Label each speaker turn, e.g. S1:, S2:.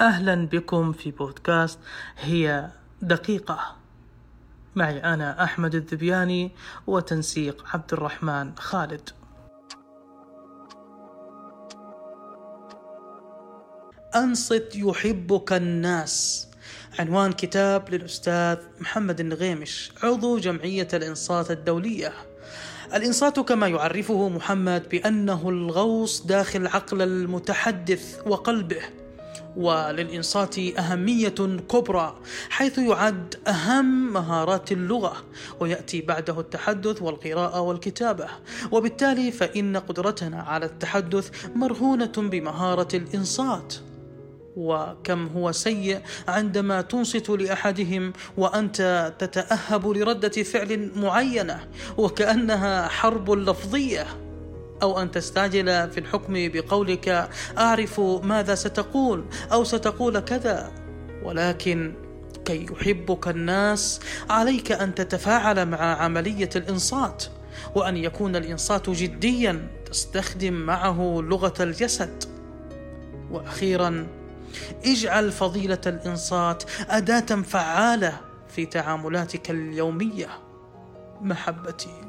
S1: أهلا بكم في بودكاست هي دقيقة. معي أنا أحمد الذبياني وتنسيق عبد الرحمن خالد. أنصت يحبك الناس. عنوان كتاب للأستاذ محمد النغيمش عضو جمعية الإنصات الدولية. الإنصات كما يعرفه محمد بأنه الغوص داخل عقل المتحدث وقلبه. وللإنصات أهمية كبرى حيث يعد أهم مهارات اللغة ويأتي بعده التحدث والقراءة والكتابة. وبالتالي فإن قدرتنا على التحدث مرهونة بمهارة الإنصات. وكم هو سيء عندما تنصت لأحدهم وأنت تتأهب لردة فعل معينة وكأنها حرب لفظية. أو أن تستعجل في الحكم بقولك أعرف ماذا ستقول أو ستقول كذا. ولكن كي يحبك الناس عليك أن تتفاعل مع عملية الإنصات وأن يكون الإنصات جديا تستخدم معه لغة الجسد. وأخيرا اجعل فضيلة الإنصات أداة فعالة في تعاملاتك اليومية. محبتي.